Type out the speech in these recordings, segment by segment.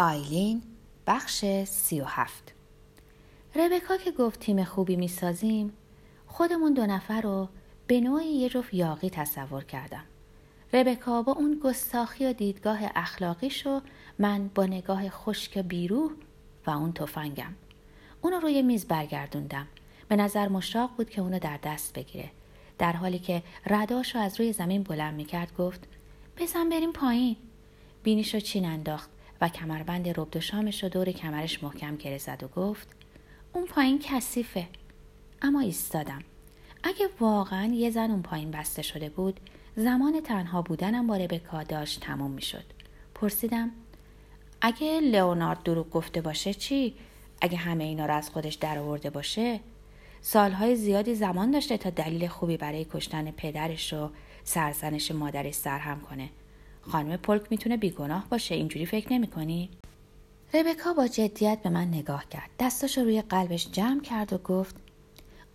آیلین بخش سی و هفت. ربکا که گفت تیم خوبی می‌سازیم خودمون دو نفر رو به نوعی یه جفت یاقی تصور کردم. ربکا با اون گستاخی و دیدگاه اخلاقیش و من با نگاه خشک بیروح و اون تفنگم. اونو روی میز برگردوندم. به نظر مشتاق بود که اونو در دست بگیره. در حالی که رداشو از روی زمین بلند می‌کرد گفت بزن بریم پایین. بینیش رو چین انداخت. و کمربند ربد و شامش رو دور کمرش محکم گره زد و گفت اون پایین کثیفه اما ایستادم. اگه واقعا یه زن اون پایین بسته شده بود زمان تنها بودنم با ربکا داشت تموم می‌شد. پرسیدم اگه لئونارد دروغ گفته باشه چی؟ اگه همه اینا رو از خودش درآورده باشه؟ سالهای زیادی زمان داشته تا دلیل خوبی برای کشتن پدرش رو سرزنش مادرش سرهم کنه. خانم پلک می‌تونه بیگناه باشه اینجوری فکر نمی‌کنی؟ ربکا با جدیت به من نگاه کرد. دستاش رو روی قلبش جمع کرد و گفت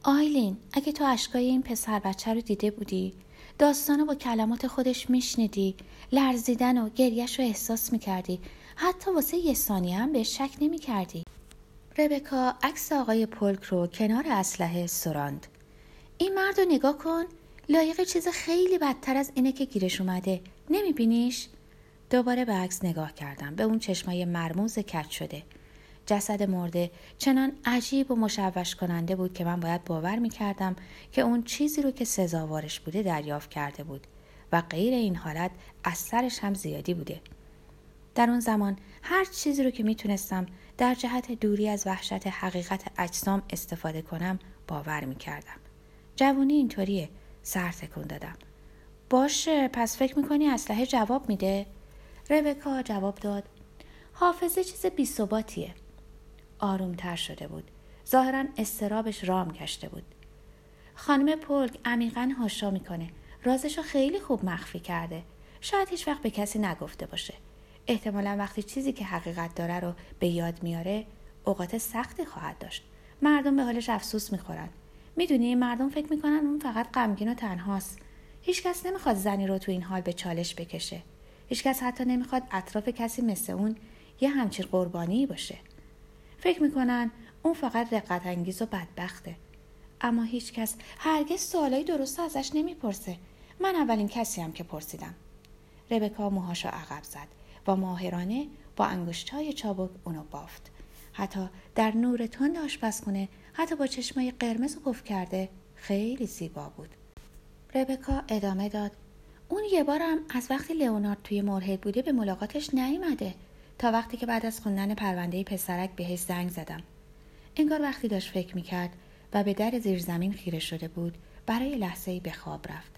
آیلین اگه تو اشکای این پسر بچه رو دیده بودی داستانو با کلمات خودش میشنیدی لرزیدن و گریش رو احساس می‌کردی حتی واسه یه ثانیه هم بهش شک نمی‌کردی. ربکا عکس آقای پلک رو کنار اسلحه سراند. این مرد رو نگاه کن لایق چیز خیلی بدتر از اینه که گیرش اومده. نمیبینیش؟ دوباره به عکس نگاه کردم. به اون چشمای مرموز کت شده. جسد مرده. چنان عجیب و مشوش کننده بود که من باید باور می‌کردم که اون چیزی رو که سزاوارش بوده دریافت کرده بود و غیر این حالت از سرش هم زیادی بوده. در اون زمان هر چیزی رو که می‌تونستم در جهت دوری از وحشت حقیقت اجسام استفاده کنم باور می‌کردم. جوونی اینطوریه. سر تکون دادم. باشه پس فکر می‌کنی اسلحه جواب میده؟ ربکا جواب داد. حافظه چیز بیثباتیه. آرومتر شده بود. ظاهرا استرابش رام گشته بود. خانم پلک عمیقا هاشا می‌کنه. رازشو خیلی خوب مخفی کرده. شاید هیچ وقت به کسی نگفته باشه. احتمالا وقتی چیزی که حقیقت داره رو به یاد میاره اوقات سختی خواهد داشت. مردم به حالش افسوس می‌خورن. می‌دونی مردم فکر می‌کنن اون فقط غمگین و تنهاست. هیچکس نمی‌خواد زنی رو تو این حال به چالش بکشه. هیچکس حتی نمی‌خواد اطراف کسی مثل اون یه همچین قربانی باشه. فکر می‌کنن اون فقط رقت انگیز و بدبخته. اما هیچکس هرگز سوالایی درست ازش نمی‌پرسه. من اولین کسی هم که پرسیدم. ربکا موهاشو عقب زد و ماهرانه با انگشتای چابک اونو بافت. حتی در نور تند آشپزخونه حتی با چشمای قرمز و قفل کرده خیلی زیبا بود. ربکا ادامه داد. اون یه بارم از وقتی لئونارد توی مرهد بوده به ملاقاتش نیومده. تا وقتی که بعد از خوندن پرونده پسرک بهش زنگ زدم. انگار وقتی داشت فکر می‌کرد و به در زیر زمین خیره شده بود برای لحظه ای به خواب رفت.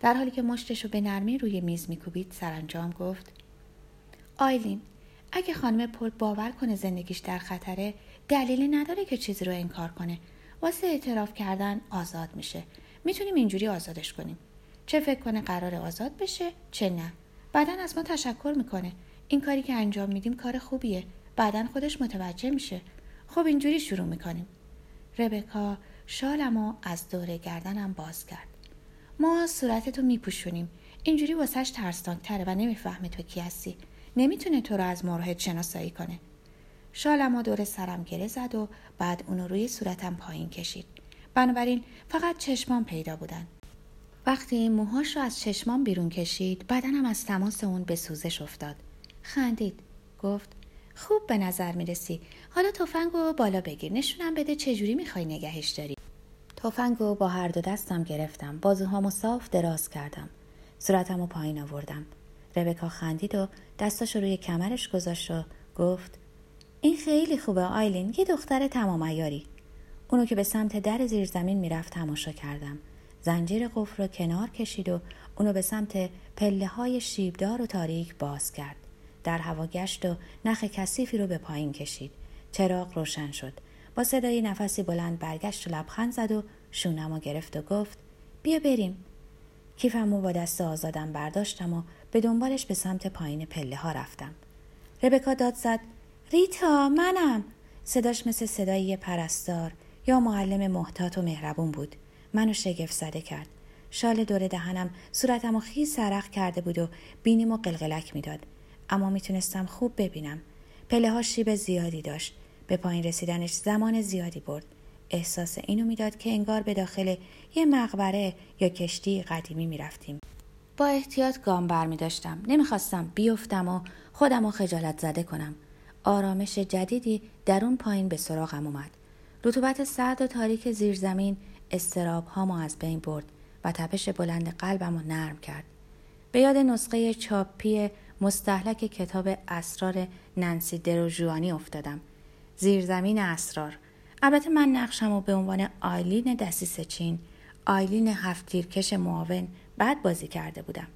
در حالی که مشتش رو به نرمی روی میز میکوبید سرانجام گفت آیلین اگه خانم پل باور کنه زندگیش در خطره دلیلی نداره که چیزی رو انکار کنه. واسه اعتراف کردن آزاد میشه. می‌تونیم اینجوری آزادش کنیم. چه فکر کنه قرار آزاد بشه چه نه. بعدا از ما تشکر می‌کنه. این کاری که انجام میدیم کار خوبیه. بعدا خودش متوجه میشه. خب اینجوری شروع می‌کنیم. ربکا شالمو از دور گردنم باز کرد. ما صورتتو میپوشونیم. اینجوری واسهش ترسناکتره و نمی‌فهمه تو کی هستی. نمی‌تونه تو رو از مرهد شناسایی کنه. شالمو دور سرم گره زد و بعد اونو روی صورتم پایین کشید. بنابراین فقط چشمان پیدا بودن. وقتی موهاش رو از چشمان بیرون کشید بدنم از تماس اون به سوزش افتاد. خندید. گفت خوب به نظر می‌رسی. حالا تفنگو بالا بگیر. نشونم بده چجوری می‌خوای نگهش داری. تفنگو با هر دو دستم گرفتم. بازوهامو صاف دراز کردم. صورتمو پایین آوردم. ربکا خندید و دستاشو روی کمرش گذاشت و گفت این خیلی خوبه آیلین. یه دختر تمام ایاری اونو که به سمت در زیر زمین می‌رفت تماشا کردم. زنجیر قفل رو کنار کشید و اونو به سمت پله های شیبدار و تاریک باز کرد. در هوا گشت و نخ کثیفی رو به پایین کشید. چراغ روشن شد. با صدای نفسی بلند برگشت و لبخند زد و شونم گرفت و گفت بیا بریم. کیفمو با دست آزادم برداشتم و به دنبالش به سمت پایین پله ها رفتم. ربکا داد زد ریتا منم. صداش مثل صدای پرستار یا معلم محتاط و مهربون بود. منو شگفت زده کرد. شال دور دهنم صورتم و خیز سرخ کرده بود و بینیم و قلقلک می‌داد. اما می‌تونستم خوب ببینم. پله ها شیب زیادی داشت. به پایین رسیدنش زمان زیادی برد. احساس اینو می‌داد که انگار به داخل یه مقبره یا کشتی قدیمی می‌رفتیم. با احتیاط گام بر می داشتم. نمی‌خواستم بیفتم و خودم خجالت زده کنم. آرامش جدیدی در اون پایین به سراغم اومد. رطوبت سرد و تاریک زیرزمین استراب ها از بین برد و تپش بلند قلبم رو نرم کرد. به یاد نسخه چاپی مستحلک کتاب اسرار ننسی دروژوانی افتادم. زیرزمین اسرار. البته من نقشم رو به عنوان آیلین دسیس چین، آیلین هفتیرکش معاون بد بازی کرده بودم.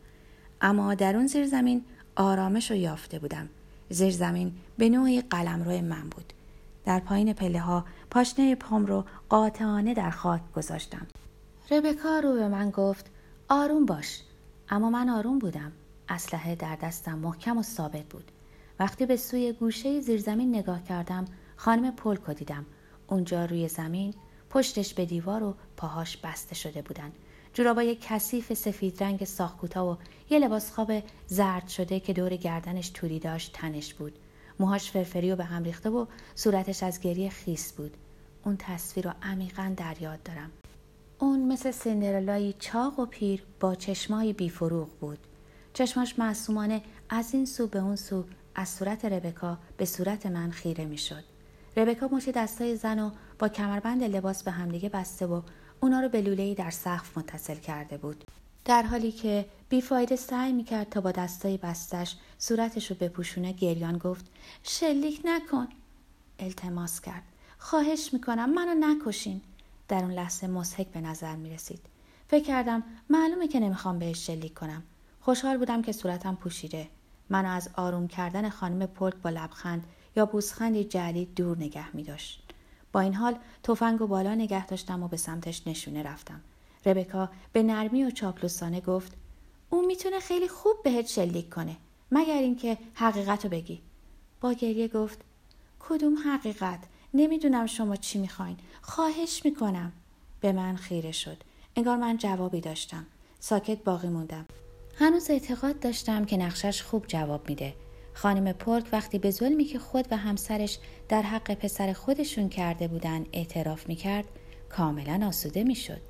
اما در اون زیرزمین آرامش رو یافته بودم. زیرزمین به نوعی قلمرو من بود. در پایین پله ها پاشنه پام رو قاطعانه در خاک گذاشتم. ربکا رو به من گفت آروم باش. اما من آروم بودم. اسلحه در دستم محکم و ثابت بود. وقتی به سوی گوشه زیرزمین نگاه کردم خانم پولکو دیدم. اونجا روی زمین پشتش به دیوار و پاهاش بسته شده بودند. جورابای کثیف سفید رنگ ساخکوتا و یه لباس خواب زرد شده که دور گردنش توری داشت تنش بود. موهاش فرفری و به هم ریخته و صورتش از گریه خیس بود. اون تصویر رو عمیقا در یاد دارم. اون مثل سندرلایی چاق و پیر با چشمای بیفروغ بود. چشماش معصومانه از این سو به اون سو از صورت ربکا به صورت من خیره می‌شد. ربکا مچ دستای زن و با کمربند لباس به همدیگه بسته و اونا رو به لوله‌ای در سقف متصل کرده بود. در حالی که بیفایده سعی می‌کرد تا با دستای بستش صورتش رو بپوشونه گریان گفت شلیک نکن. التماس کرد. خواهش می‌کنم منو نکشین. در اون لحظه مسحک به نظر می‌رسید. فکر کردم معلومه که نمی‌خوام بهش شلیک کنم. خوشحال بودم که صورتم پوشیده. منو از آروم کردن خانم پولک با لبخند یا بوسخندی جلی دور نگه می با این حال تفنگ و بالا نگه داشتم و به سمتش نشونه رفتم. ربکا به نرمی و چاپلوسانه گفت او می‌تونه خیلی خوب بهت شلیک کنه مگر اینکه حقیقت رو بگی. با گریه گفت کدوم حقیقت؟ نمی‌دونم شما چی می‌خواین. خواهش می‌کنم. به من خیره شد. انگار من جوابی داشتم. ساکت باقی موندم. هنوز اعتقاد داشتم که نقشش خوب جواب میده. خانم پولک وقتی به ظلمی که خود و همسرش در حق پسر خودشون کرده بودن اعتراف می‌کرد کاملا آسوده می‌شد.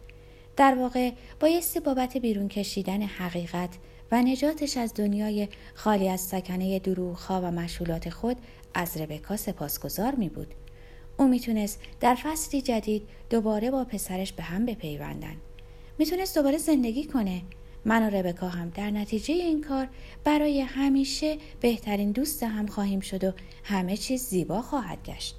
در واقع بایستی بابت بیرون کشیدن حقیقت و نجاتش از دنیای خالی از سکنه دروغها و مشغولات خود از ربکا سپاسگزار می بود. او می‌تونست در فصلی جدید دوباره با پسرش به هم بپیوندن. می‌تونست دوباره زندگی کنه من و ربکا هم در نتیجه این کار برای همیشه بهترین دوست هم خواهیم شد و همه چیز زیبا خواهد گشت.